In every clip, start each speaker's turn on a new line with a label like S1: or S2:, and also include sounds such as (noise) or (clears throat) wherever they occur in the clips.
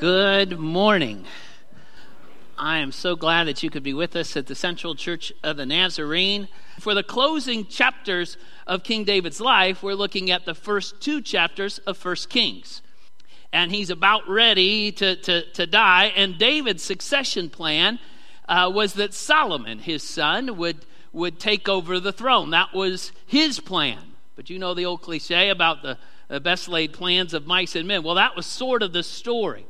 S1: Good morning. I am so glad that you could be with us at the Central Church of the Nazarene. For the closing chapters of King David's life, we're looking at the first two chapters of First Kings. And he's about ready to, to, to die. And David's succession plan uh, was that Solomon, his son, would, would take over the throne. That was his plan. But you know the old cliche about the, the best laid plans of mice and men. Well, that was sort of the story.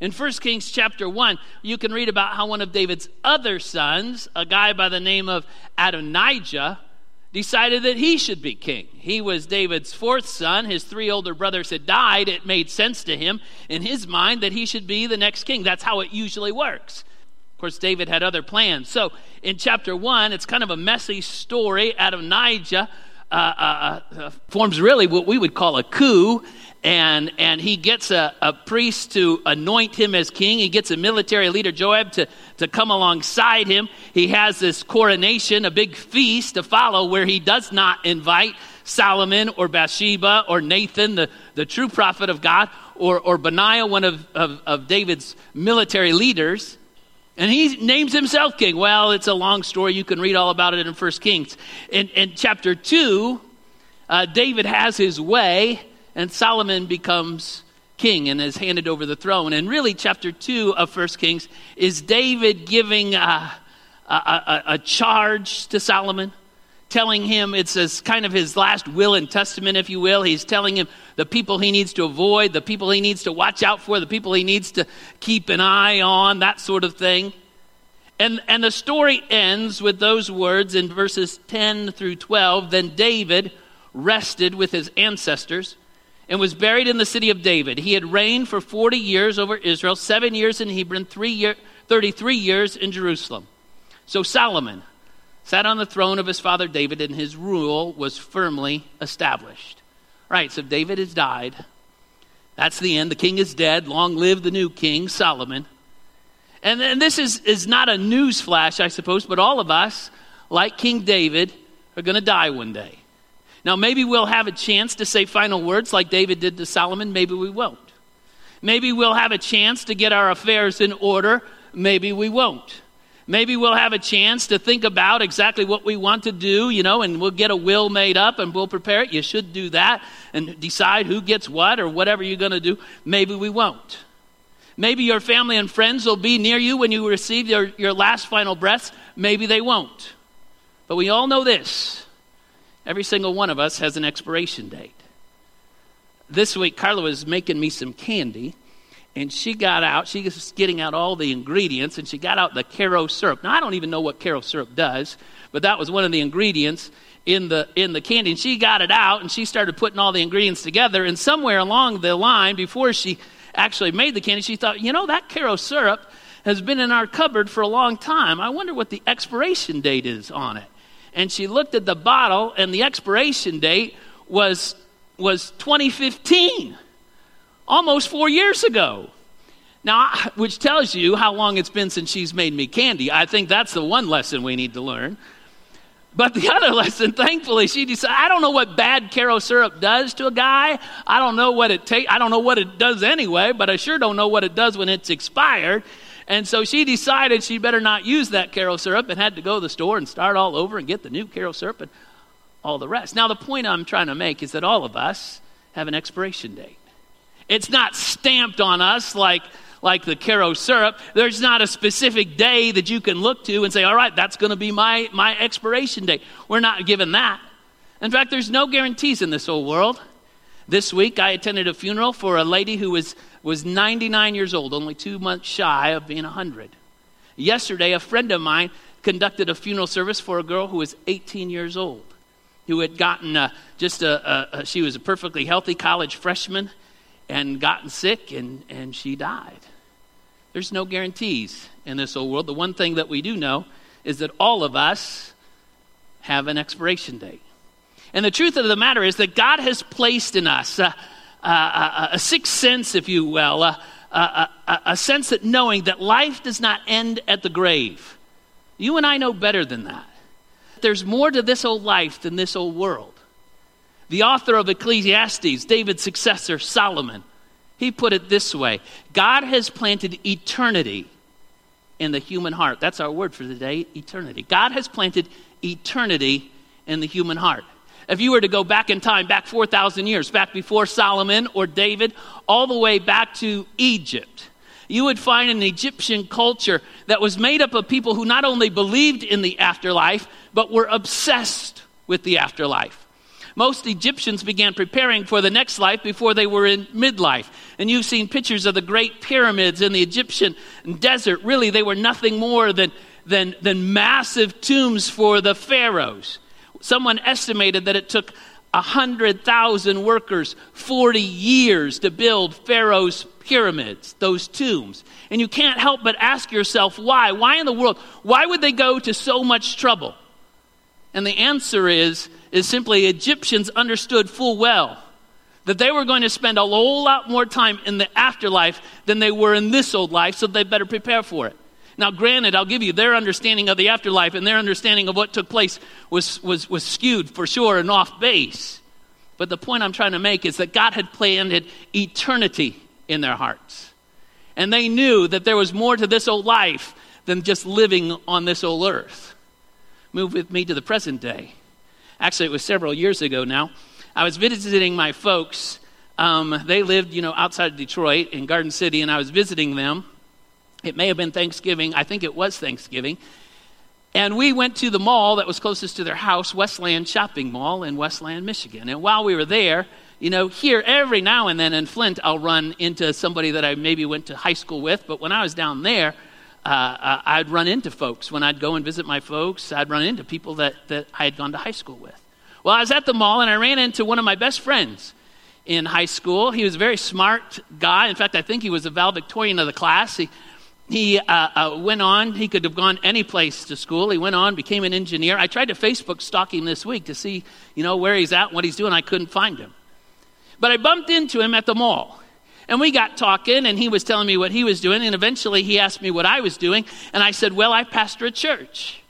S1: In 1 Kings chapter 1, you can read about how one of David's other sons, a guy by the name of Adonijah, decided that he should be king. He was David's fourth son. His three older brothers had died. It made sense to him in his mind that he should be the next king. That's how it usually works. Of course, David had other plans. So in chapter 1, it's kind of a messy story. Adonijah uh, uh, uh, forms really what we would call a coup and and he gets a, a priest to anoint him as king. He gets a military leader, Joab, to, to come alongside him. He has this coronation, a big feast to follow, where he does not invite Solomon or Bathsheba or Nathan, the, the true prophet of God, or, or Benaiah, one of, of, of David's military leaders. And he names himself king. Well, it's a long story. You can read all about it in 1 Kings. In, in chapter 2, uh, David has his way and Solomon becomes king and is handed over the throne. And really, chapter 2 of First Kings is David giving a, a, a, a charge to Solomon, telling him it's as kind of his last will and testament, if you will. He's telling him the people he needs to avoid, the people he needs to watch out for, the people he needs to keep an eye on, that sort of thing. And, and the story ends with those words in verses 10 through 12. Then David rested with his ancestors and was buried in the city of David. He had reigned for 40 years over Israel, seven years in Hebron, three year, 33 years in Jerusalem. So Solomon sat on the throne of his father David, and his rule was firmly established. Right, so David has died. That's the end. The king is dead. Long live the new king, Solomon. And, and this is, is not a news flash, I suppose, but all of us, like King David, are going to die one day. Now, maybe we'll have a chance to say final words like David did to Solomon. Maybe we won't. Maybe we'll have a chance to get our affairs in order. Maybe we won't. Maybe we'll have a chance to think about exactly what we want to do, you know, and we'll get a will made up and we'll prepare it. You should do that and decide who gets what or whatever you're going to do. Maybe we won't. Maybe your family and friends will be near you when you receive your, your last final breaths. Maybe they won't. But we all know this Every single one of us has an expiration date. This week, Carla was making me some candy, and she got out, she was getting out all the ingredients, and she got out the Karo syrup. Now, I don't even know what Karo syrup does, but that was one of the ingredients in the, in the candy. And she got it out, and she started putting all the ingredients together, and somewhere along the line, before she actually made the candy, she thought, you know, that Karo syrup has been in our cupboard for a long time. I wonder what the expiration date is on it and she looked at the bottle, and the expiration date was, was 2015, almost four years ago. Now, which tells you how long it's been since she's made me candy. I think that's the one lesson we need to learn. But the (laughs) other lesson, thankfully, she decided, I don't know what bad Karo syrup does to a guy. I don't know what it takes. I don't know what it does anyway, but I sure don't know what it does when it's expired. And so she decided she better not use that Karo syrup and had to go to the store and start all over and get the new Karo syrup and all the rest. Now, the point I'm trying to make is that all of us have an expiration date. It's not stamped on us like, like the Karo syrup. There's not a specific day that you can look to and say, all right, that's going to be my, my expiration date. We're not given that. In fact, there's no guarantees in this old world. This week, I attended a funeral for a lady who was was 99 years old, only two months shy of being 100. Yesterday, a friend of mine conducted a funeral service for a girl who was 18 years old, who had gotten uh, just a, a, a, she was a perfectly healthy college freshman and gotten sick and, and she died. There's no guarantees in this old world. The one thing that we do know is that all of us have an expiration date. And the truth of the matter is that God has placed in us uh, a, a, sixth sense, if you will, a, a, a sense that knowing that life does not end at the grave. You and I know better than that. There's more to this old life than this old world. The author of Ecclesiastes, David's successor, Solomon, He put it this way God has planted eternity in the human heart. That's our word for today eternity. God has planted eternity in the human heart. If you were to go back in time, back 4,000 years, back before Solomon or David, all the way back to Egypt, you would find an Egyptian culture that was made up of people who not only believed in the afterlife, but were obsessed with the afterlife. Most Egyptians began preparing for the next life before they were in midlife. And you've seen pictures of the great pyramids in the Egyptian desert. Really, they were nothing more than, than, than massive tombs for the pharaohs. Someone estimated that it took 100,000 workers 40 years to build Pharaoh's pyramids, those tombs. And you can't help but ask yourself why? Why in the world? Why would they go to so much trouble? And the answer is, is simply Egyptians understood full well that they were going to spend a whole lot more time in the afterlife than they were in this old life, so they better prepare for it. Now, granted, I'll give you their understanding of the afterlife and their understanding of what took place was, was, was skewed for sure and off base. But the point I'm trying to make is that God had planted eternity in their hearts. And they knew that there was more to this old life than just living on this old earth. Move with me to the present day. Actually, it was several years ago now. I was visiting my folks. Um, they lived, you know, outside of Detroit in Garden City, and I was visiting them. It may have been Thanksgiving. I think it was Thanksgiving. And we went to the mall that was closest to their house, Westland Shopping Mall in Westland, Michigan. And while we were there, you know, here every now and then in Flint, I'll run into somebody that I maybe went to high school with. But when I was down there, uh, uh, I'd run into folks. When I'd go and visit my folks, I'd run into people that, that I had gone to high school with. Well, I was at the mall and I ran into one of my best friends in high school. He was a very smart guy. In fact, I think he was a valedictorian of the class. He he uh, uh, went on. He could have gone any place to school. He went on, became an engineer. I tried to Facebook stalk him this week to see, you know, where he's at, what he's doing. I couldn't find him. But I bumped into him at the mall. And we got talking, and he was telling me what he was doing. And eventually he asked me what I was doing. And I said, Well, I pastor a church.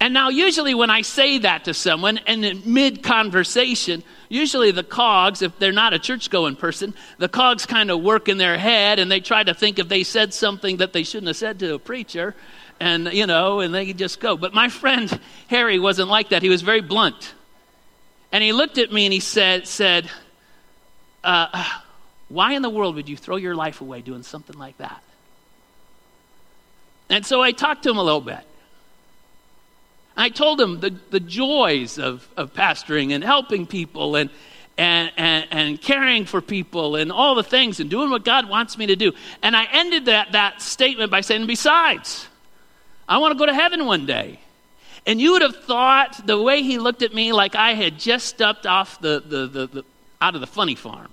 S1: And now, usually, when I say that to someone and in mid conversation, usually the cogs, if they're not a church going person, the cogs kind of work in their head and they try to think if they said something that they shouldn't have said to a preacher, and, you know, and they just go. But my friend Harry wasn't like that. He was very blunt. And he looked at me and he said, said uh, Why in the world would you throw your life away doing something like that? And so I talked to him a little bit. I told him the, the joys of, of pastoring and helping people and, and, and, and, caring for people and all the things and doing what God wants me to do. And I ended that, that statement by saying, besides, I want to go to heaven one day. And you would have thought the way he looked at me like I had just stepped off the, the, the, the out of the funny farm.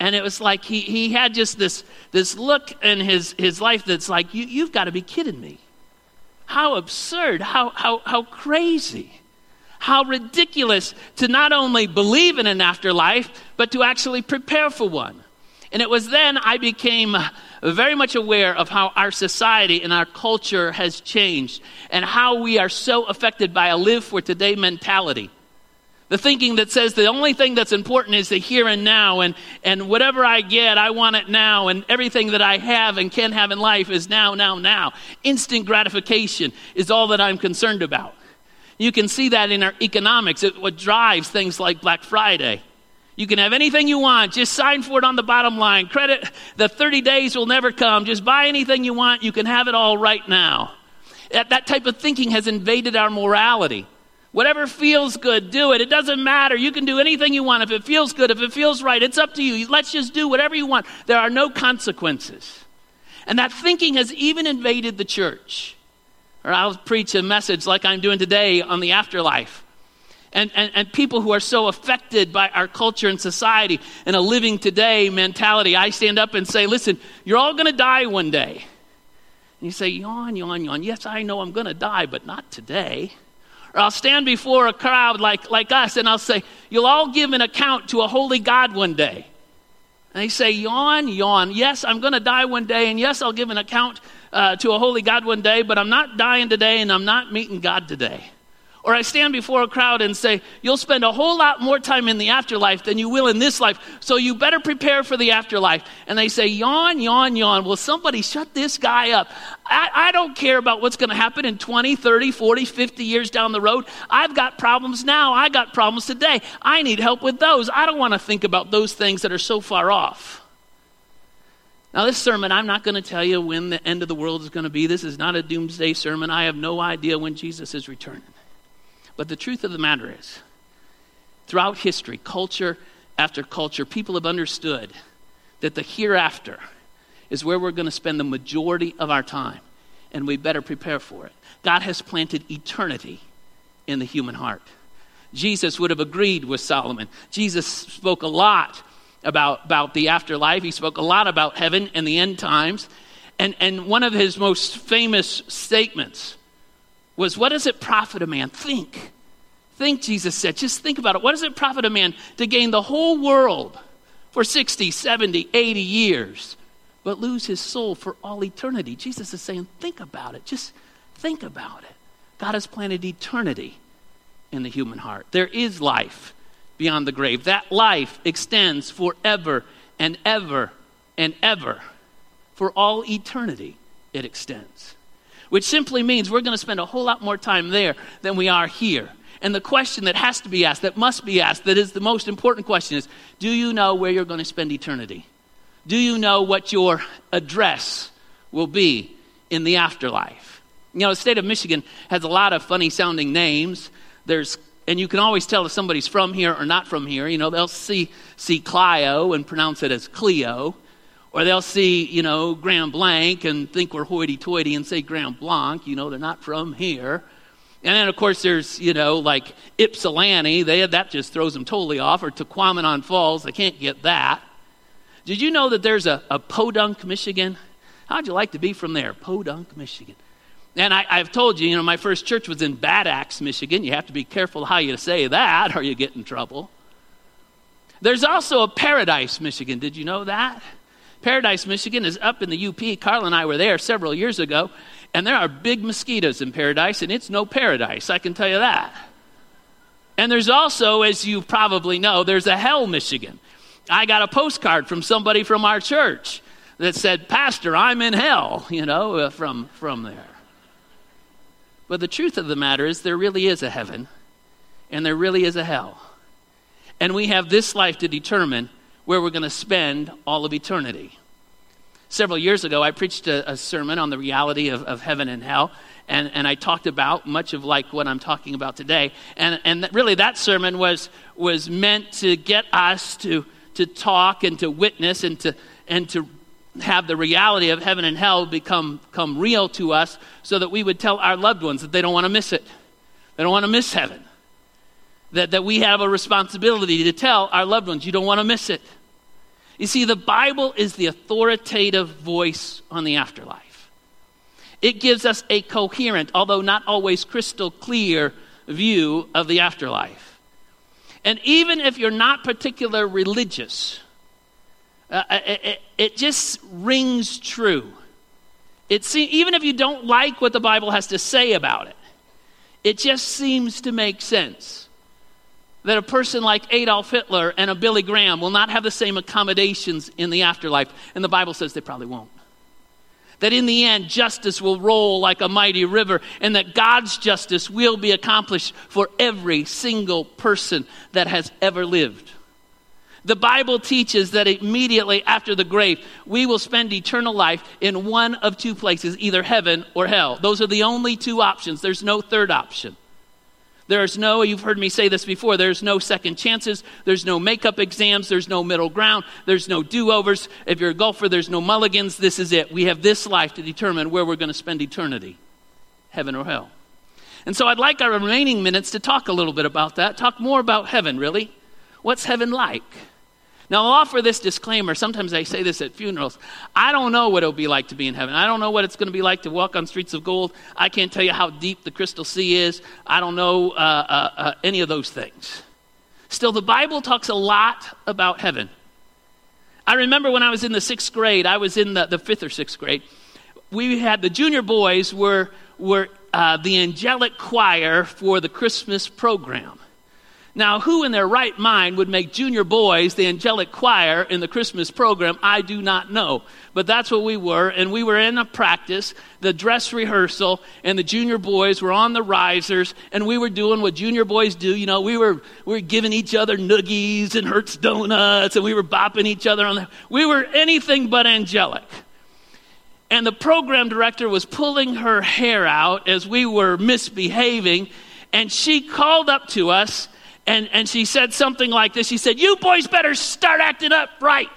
S1: And it was like he, he had just this, this look in his, his life that's like, you, you've got to be kidding me. How absurd, how, how, how crazy, how ridiculous to not only believe in an afterlife, but to actually prepare for one. And it was then I became very much aware of how our society and our culture has changed and how we are so affected by a live for today mentality. The thinking that says the only thing that's important is the here and now, and, and whatever I get, I want it now, and everything that I have and can have in life is now, now, now. Instant gratification is all that I'm concerned about. You can see that in our economics, it, what drives things like Black Friday. You can have anything you want, just sign for it on the bottom line. Credit, the 30 days will never come. Just buy anything you want, you can have it all right now. That, that type of thinking has invaded our morality. Whatever feels good, do it. It doesn't matter. You can do anything you want. If it feels good, if it feels right, it's up to you. Let's just do whatever you want. There are no consequences. And that thinking has even invaded the church. Or I'll preach a message like I'm doing today on the afterlife. And, and, and people who are so affected by our culture and society and a living today mentality, I stand up and say, listen, you're all going to die one day. And you say, yawn, yawn, yawn. Yes, I know I'm going to die, but not today. Or I'll stand before a crowd like, like us and I'll say, You'll all give an account to a holy God one day. And they say, Yawn, yawn. Yes, I'm going to die one day, and yes, I'll give an account uh, to a holy God one day, but I'm not dying today and I'm not meeting God today. Or I stand before a crowd and say, You'll spend a whole lot more time in the afterlife than you will in this life, so you better prepare for the afterlife. And they say, Yawn, yawn, yawn. Will somebody shut this guy up? I, I don't care about what's going to happen in 20, 30, 40, 50 years down the road. I've got problems now. I got problems today. I need help with those. I don't want to think about those things that are so far off. Now, this sermon, I'm not going to tell you when the end of the world is going to be. This is not a doomsday sermon. I have no idea when Jesus is returning. But the truth of the matter is, throughout history, culture after culture, people have understood that the hereafter is where we're going to spend the majority of our time, and we better prepare for it. God has planted eternity in the human heart. Jesus would have agreed with Solomon. Jesus spoke a lot about, about the afterlife, he spoke a lot about heaven and the end times. And, and one of his most famous statements was, What does it profit a man? Think. Think, Jesus said. Just think about it. What does it profit a man to gain the whole world for 60, 70, 80 years, but lose his soul for all eternity? Jesus is saying, Think about it. Just think about it. God has planted eternity in the human heart. There is life beyond the grave. That life extends forever and ever and ever. For all eternity, it extends which simply means we're going to spend a whole lot more time there than we are here. And the question that has to be asked, that must be asked, that is the most important question is do you know where you're going to spend eternity? Do you know what your address will be in the afterlife? You know, the state of Michigan has a lot of funny sounding names. There's and you can always tell if somebody's from here or not from here. You know, they'll see see Clio and pronounce it as Clio. Or they'll see, you know, Grand Blanc and think we're hoity toity and say Grand Blanc. You know, they're not from here. And then, of course, there's, you know, like Ypsilanti. They, that just throws them totally off. Or Tahquamenon Falls. They can't get that. Did you know that there's a, a Podunk, Michigan? How'd you like to be from there? Podunk, Michigan. And I, have told you, you know, my first church was in Bad Axe, Michigan. You have to be careful how you say that or you get in trouble. There's also a Paradise, Michigan. Did you know that? Paradise, Michigan is up in the UP. Carla and I were there several years ago, and there are big mosquitoes in Paradise, and it's no paradise, I can tell you that. And there's also, as you probably know, there's a Hell, Michigan. I got a postcard from somebody from our church that said, Pastor, I'm in hell, you know, uh, from, from there. But the truth of the matter is, there really is a heaven, and there really is a hell. And we have this life to determine where we're going to spend all of eternity. Several years ago, I preached a, a sermon on the reality of, of heaven and hell, and, and I talked about much of like what I'm talking about today. And, and really, that sermon was, was meant to get us to, to talk and to witness and to, and to have the reality of heaven and hell become, become real to us so that we would tell our loved ones that they don't want to miss it. They don't want to miss heaven. That, that we have a responsibility to tell our loved ones, you don't want to miss it. You see, the Bible is the authoritative voice on the afterlife. It gives us a coherent, although not always crystal clear, view of the afterlife. And even if you're not particular religious, uh, uh it, it, it, just rings true. It see, even if you don't like what the Bible has to say about it, it just seems to make sense that a person like Adolf Hitler and a Billy Graham will not have the same accommodations in the afterlife. And the Bible says they probably won't. That in the end, justice will roll like a mighty river, and that God's justice will be accomplished for every single person that has ever lived. The Bible teaches that immediately after the grave, we will spend eternal life in one of two places, either heaven or hell. Those are the only two options. There's no third option. There's no, you've heard me say this before, there's no second chances, there's no makeup exams, there's no middle ground, there's no do overs. If you're a golfer, there's no mulligans. This is it. We have this life to determine where we're going to spend eternity heaven or hell. And so I'd like our remaining minutes to talk a little bit about that, talk more about heaven, really. What's heaven like? Now, I'll offer this disclaimer. Sometimes I say this at funerals. I don't know what it'll be like to be in heaven. I don't know what it's going to be like to walk on streets of gold. I can't tell you how deep the crystal sea is. I don't know uh, uh, uh, any of those things. Still, the Bible talks a lot about heaven. I remember when I was in the sixth grade, I was in the, the fifth or sixth grade. We had the junior boys were, were uh, the angelic choir for the Christmas program. Now, who in their right mind would make junior boys the angelic choir in the Christmas program? I do not know. But that's what we were. And we were in a practice, the dress rehearsal, and the junior boys were on the risers, and we were doing what junior boys do. You know, we were, we were giving each other noogies and Hertz donuts, and we were bopping each other on the. We were anything but angelic. And the program director was pulling her hair out as we were misbehaving, and she called up to us and, and she said something like this She said, You boys better start acting up right.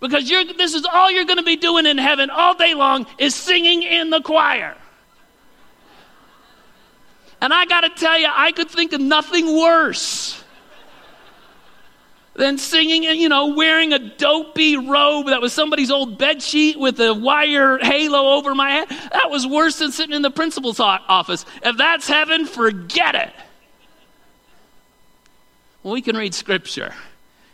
S1: Because this is all you're going to be doing in heaven all day long is singing in the choir. And I got to tell you, I could think of nothing worse than singing and, you know, wearing a dopey robe that was somebody's old bed sheet with a wire halo over my head. That was worse than sitting in the principal's office. If that's heaven, forget it. Well, we can read scripture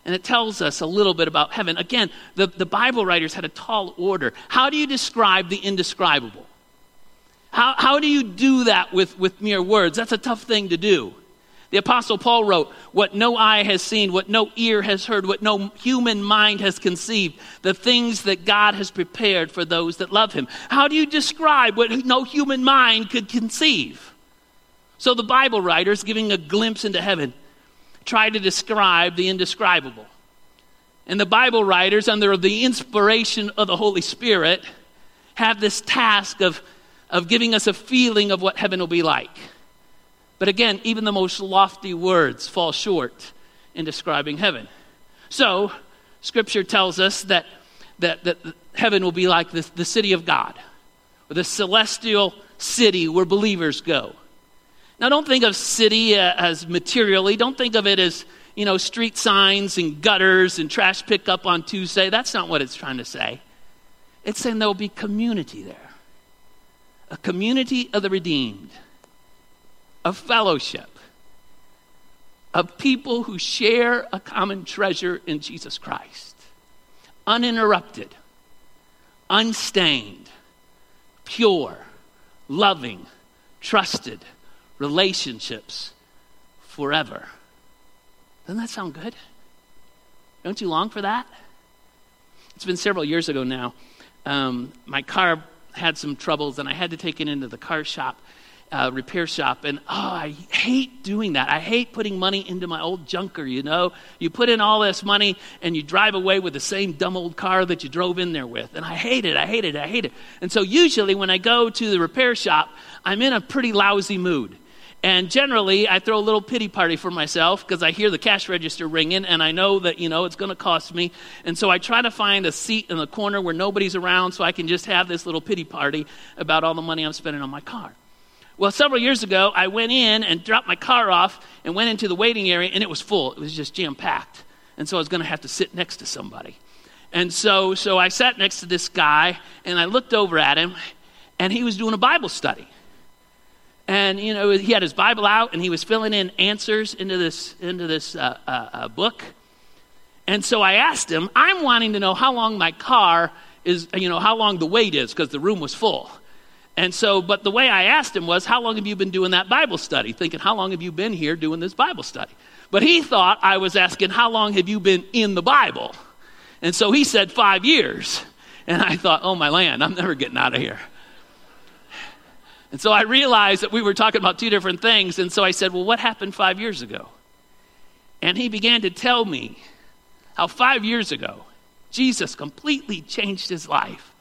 S1: and it tells us a little bit about heaven. Again, the, the Bible writers had a tall order. How do you describe the indescribable? How, how do you do that with, with mere words? That's a tough thing to do. The Apostle Paul wrote, What no eye has seen, what no ear has heard, what no human mind has conceived, the things that God has prepared for those that love Him. How do you describe what no human mind could conceive? So the Bible writers, giving a glimpse into heaven, try to describe the indescribable. And the Bible writers, under the inspiration of the Holy Spirit, have this task of, of giving us a feeling of what heaven will be like. But again, even the most lofty words fall short in describing heaven. So, Scripture tells us that, that, that heaven will be like the, the city of God, or the celestial city where believers go. Now, don't think of city uh, as materially. Don't think of it as, you know, street signs and gutters and trash pickup on Tuesday. That's not what it's trying to say. It's saying there will be community there. A community of the redeemed, a fellowship, of people who share a common treasure in Jesus Christ, uninterrupted, unstained, pure, loving, trusted relationships forever. Doesn't that sound good? Don't you long for that? It's been several years ago now. Um, my car had some troubles, and I had to take it into the car shop uh, repair shop. And oh, I hate doing that. I hate putting money into my old junker, you know. You put in all this money and you drive away with the same dumb old car that you drove in there with. And I hate it. I hate it. I hate it. And so usually when I go to the repair shop, I'm in a pretty lousy mood. And generally, I throw a little pity party for myself because I hear the cash register ringing and I know that, you know, it's going to cost me. And so I try to find a seat in the corner where nobody's around so I can just have this little pity party about all the money I'm spending on my car. Well, several years ago, I went in and dropped my car off and went into the waiting area, and it was full. It was just jam packed. And so I was going to have to sit next to somebody. And so, so I sat next to this guy, and I looked over at him, and he was doing a Bible study. And, you know, he had his Bible out, and he was filling in answers into this, into this uh, uh, uh, book. And so I asked him, I'm wanting to know how long my car is, you know, how long the wait is, because the room was full. And so, but the way I asked him was, How long have you been doing that Bible study? Thinking, How long have you been here doing this Bible study? But he thought I was asking, How long have you been in the Bible? And so he said, Five years. And I thought, Oh my land, I'm never getting out of here. And so I realized that we were talking about two different things. And so I said, Well, what happened five years ago? And he began to tell me how five years ago, Jesus completely changed his life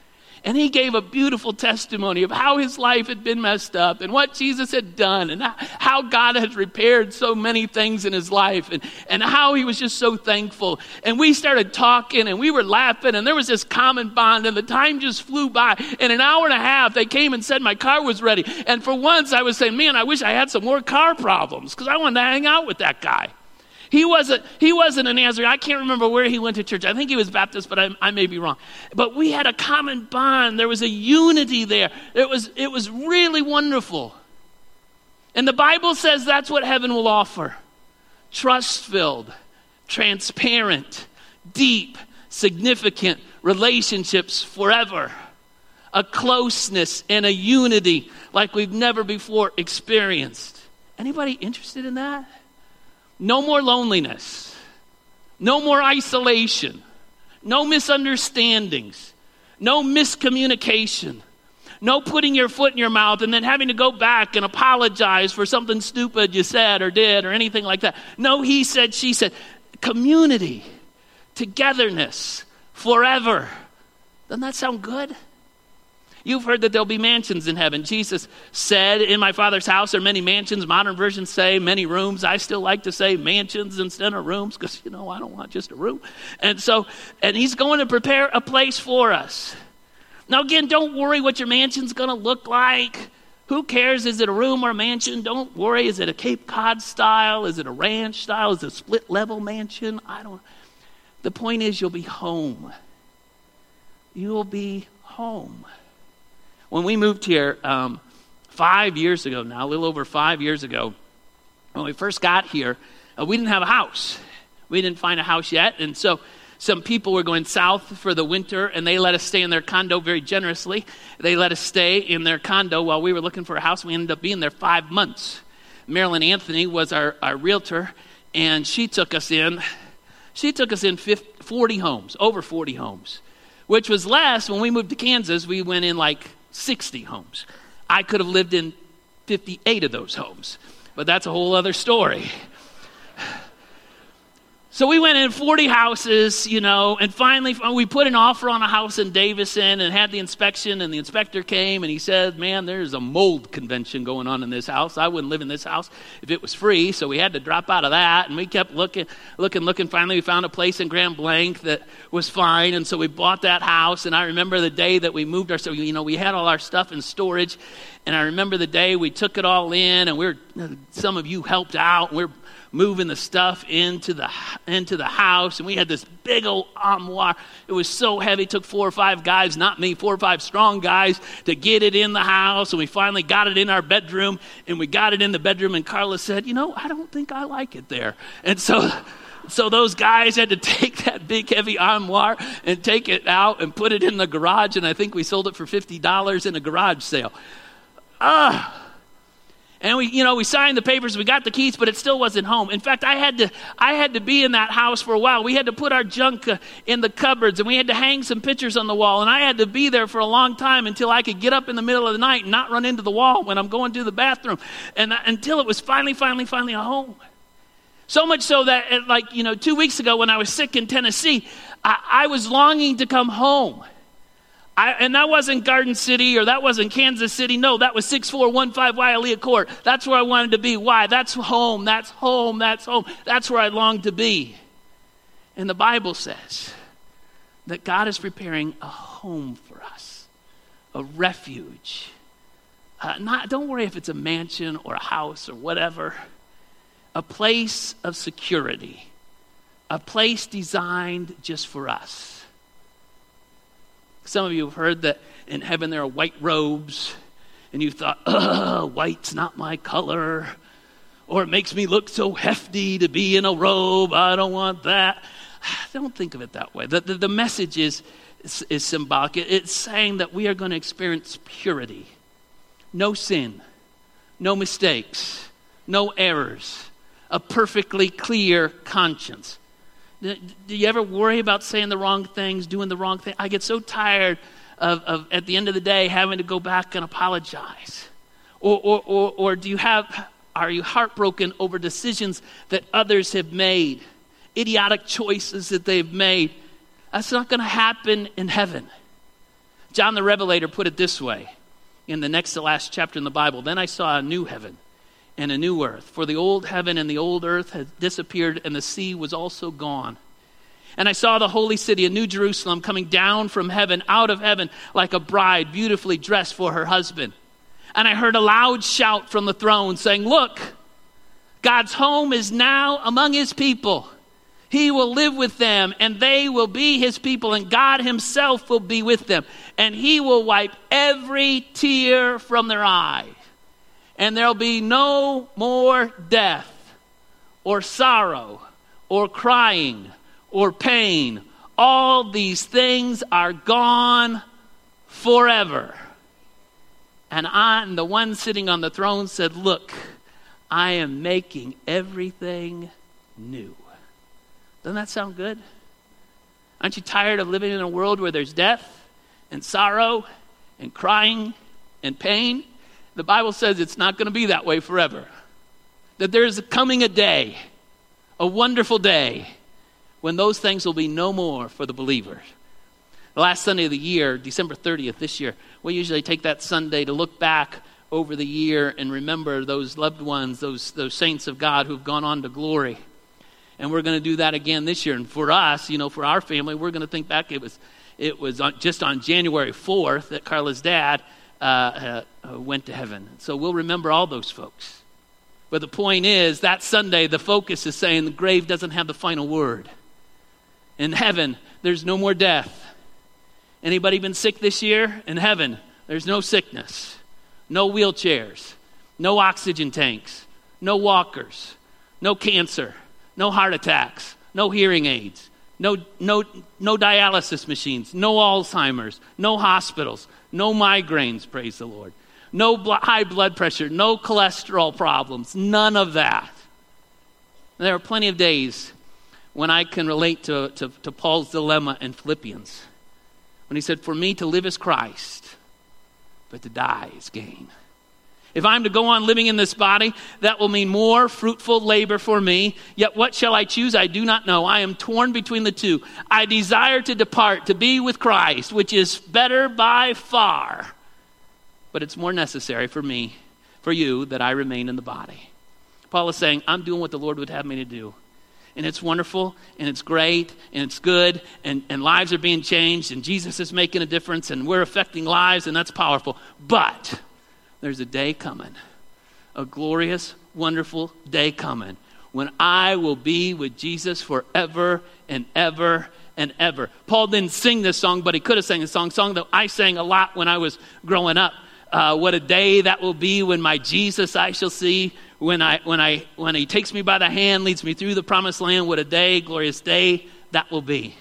S1: and he gave a beautiful testimony of how his life had been messed up and what Jesus had done and how God had repaired so many things in his life and, and how he was just so thankful. And we started talking and we were laughing and there was this common bond and the time just flew by. In an hour and a half, they came and said my car was ready. And for once, I was saying, man, I wish I had some more car problems because I wanted to hang out with that guy. He wasn't, he wasn't a Nazarene. I can't remember where he went to church. I think he was Baptist, but I, I may be wrong. But we had a common bond. There was a unity there. It was, it was really wonderful. And the Bible says that's what heaven will offer trust filled, transparent, deep, significant relationships forever. a closeness and a unity like we've never before experienced. Anybody interested in that? No more loneliness. No more isolation. No misunderstandings. No miscommunication. No putting your foot in your mouth and then having to go back and apologize for something stupid you said or did or anything like that. No, he said, she said. Community, togetherness, forever. Doesn't that sound good? You've heard that there'll be mansions in heaven. Jesus said, In my Father's house are many mansions. Modern versions say many rooms. I still like to say mansions instead of rooms because, you know, I don't want just a room. And so, and He's going to prepare a place for us. Now, again, don't worry what your mansion's going to look like. Who cares? Is it a room or a mansion? Don't worry. Is it a Cape Cod style? Is it a ranch style? Is it a split level mansion? I don't. The point is, you'll be home. You'll be home. When we moved here um, five years ago now, a little over five years ago, when we first got here, uh, we didn't have a house. We didn't find a house yet. And so some people were going south for the winter and they let us stay in their condo very generously. They let us stay in their condo while we were looking for a house. We ended up being there five months. Marilyn Anthony was our, our realtor and she took us in. She took us in 50, 40 homes, over 40 homes, which was less when we moved to Kansas. We went in like 60 homes. I could have lived in 58 of those homes, but that's a whole other story. So we went in 40 houses, you know, and finally uh, we put an offer on a house in Davison and had the inspection, and the inspector came and he said, Man, there's a mold convention going on in this house. I wouldn't live in this house if it was free, so we had to drop out of that. And we kept looking, looking, looking. Finally, we found a place in Grand Blanc that was fine, and so we bought that house. And I remember the day that we moved our, so, you know, we had all our stuff in storage. And I remember the day we took it all in, and we are some of you helped out. We we're moving the stuff into the into the house and we had this big old armoire. It was so heavy it took four or five guys not me four or five strong guys to get it in the house and we finally got it in our bedroom and we got it in the bedroom and carla said you know i don't think i like it there. And so so those guys had to (laughs) take that big heavy armoire and take it out and put it in the garage and i think we sold it for $50 in a garage sale. Ah and we you know we signed the papers we got the keys but it still wasn't home. In fact i had to i had to be in that house for a while. We had to put our junk uh, in the cupboards and we had to hang some pictures on the wall and i had to be there for a long time until i could get up in the middle of the night and not run into the wall when i'm going to the bathroom. And uh, until it was finally finally finally a home. So much so that uh, like you know two weeks ago when i was sick in tennessee I, I was longing to come home I, and that wasn't Garden City or that wasn't Kansas City. No, that was 6415 Wailea Court. That's where I wanted to be. Why? That's home. That's home. That's home. That's where I longed to be. And the Bible says that God is preparing a home for us, a refuge. Uh, not, don't worry if it's a mansion or a house or whatever, a place of security, a place designed just for us. Some of you have heard that in heaven there are white robes, and you thought, ugh, (clears throat) white's not my color. Or it makes me look so hefty to be in a robe. I don't want that. (sighs) Don't think of it that way. The, the, the message is, is, is symbolic. It, it's saying that we are going to experience purity, no sin, no mistakes, no errors, a perfectly clear conscience. Do you ever worry about saying the wrong things, doing the wrong thing? I get so tired of, of at the end of the day, having to go back and apologize. Or, or, or, or do you have, are you heartbroken over decisions that others have made, idiotic choices that they've made? That's not going to happen in heaven. John the Revelator put it this way in the next to last chapter in the Bible Then I saw a new heaven and a new earth. For the old heaven and the old earth had disappeared, and the sea was also gone. And I saw the holy city, a new Jerusalem, coming down from heaven, out of heaven, like a bride beautifully dressed for her husband. And I heard a loud shout from the throne saying, Look, God's home is now among his people. He will live with them, and they will be his people, and God himself will be with them. And he will wipe every tear from their eye and there'll be no more death or sorrow or crying or pain. All these things are gone forever. And I and the one sitting on the throne said, Look, I am making everything new. Doesn't that sound good? Aren't you tired of living in a world where there's death and sorrow and crying and pain? The Bible says it's not going to be that way forever. That there's coming a day, a wonderful day, when those things will be no more for the believer. The last Sunday of the year, December 30th this year, we usually take that Sunday to look back over the year and remember those loved ones, those, those saints of God who've gone on to glory. And we're going to do that again this year. And for us, you know, for our family, we're going to think back. It was, it was on, just on January 4th that Carla's dad uh, uh, uh, went to heaven. So we'll remember all those folks. But the point is, that Sunday, the focus is saying the grave doesn't have the final word. In heaven, there's no more death. Anybody been sick this year? In heaven, there's no sickness, no wheelchairs, no oxygen tanks, no walkers, no cancer, no heart attacks, no hearing aids, no, no, no dialysis machines, no Alzheimer's, no hospitals, no migraines, praise the Lord, no bl- high blood pressure, no cholesterol problems, none of that. There are plenty of days when I can relate to, to, to Paul's dilemma in Philippians when he said, For me to live is Christ, but to die is gain. If I'm to go on living in this body, that will mean more fruitful labor for me. Yet what shall I choose? I do not know. I am torn between the two. I desire to depart, to be with Christ, which is better by far. But it's more necessary for me, for you, that I remain in the body. Paul is saying, I'm doing what the Lord would have me to do. And it's wonderful, and it's great, and it's good, and, and lives are being changed, and Jesus is making a difference, and we're affecting lives, and that's powerful. But there's a day coming, a glorious, wonderful day coming, when I will be with Jesus forever and ever and ever. Paul didn't sing this song, but he could have sang a song, song that I sang a lot when I was growing up. Uh, what a day that will be when my Jesus I shall see. When I when I when he takes me by the hand, leads me through the promised land. What a day, glorious day that will be.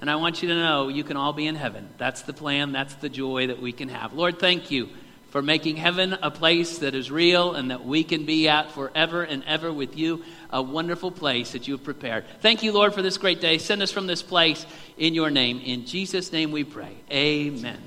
S1: And I want you to know you can all be in heaven. That's the plan. That's the joy that we can have. Lord, thank you for making heaven a place that is real and that we can be at forever and ever with you, a wonderful place that you have prepared. Thank you, Lord, for this great day. Send us from this place in your name. In Jesus' name we pray. Amen.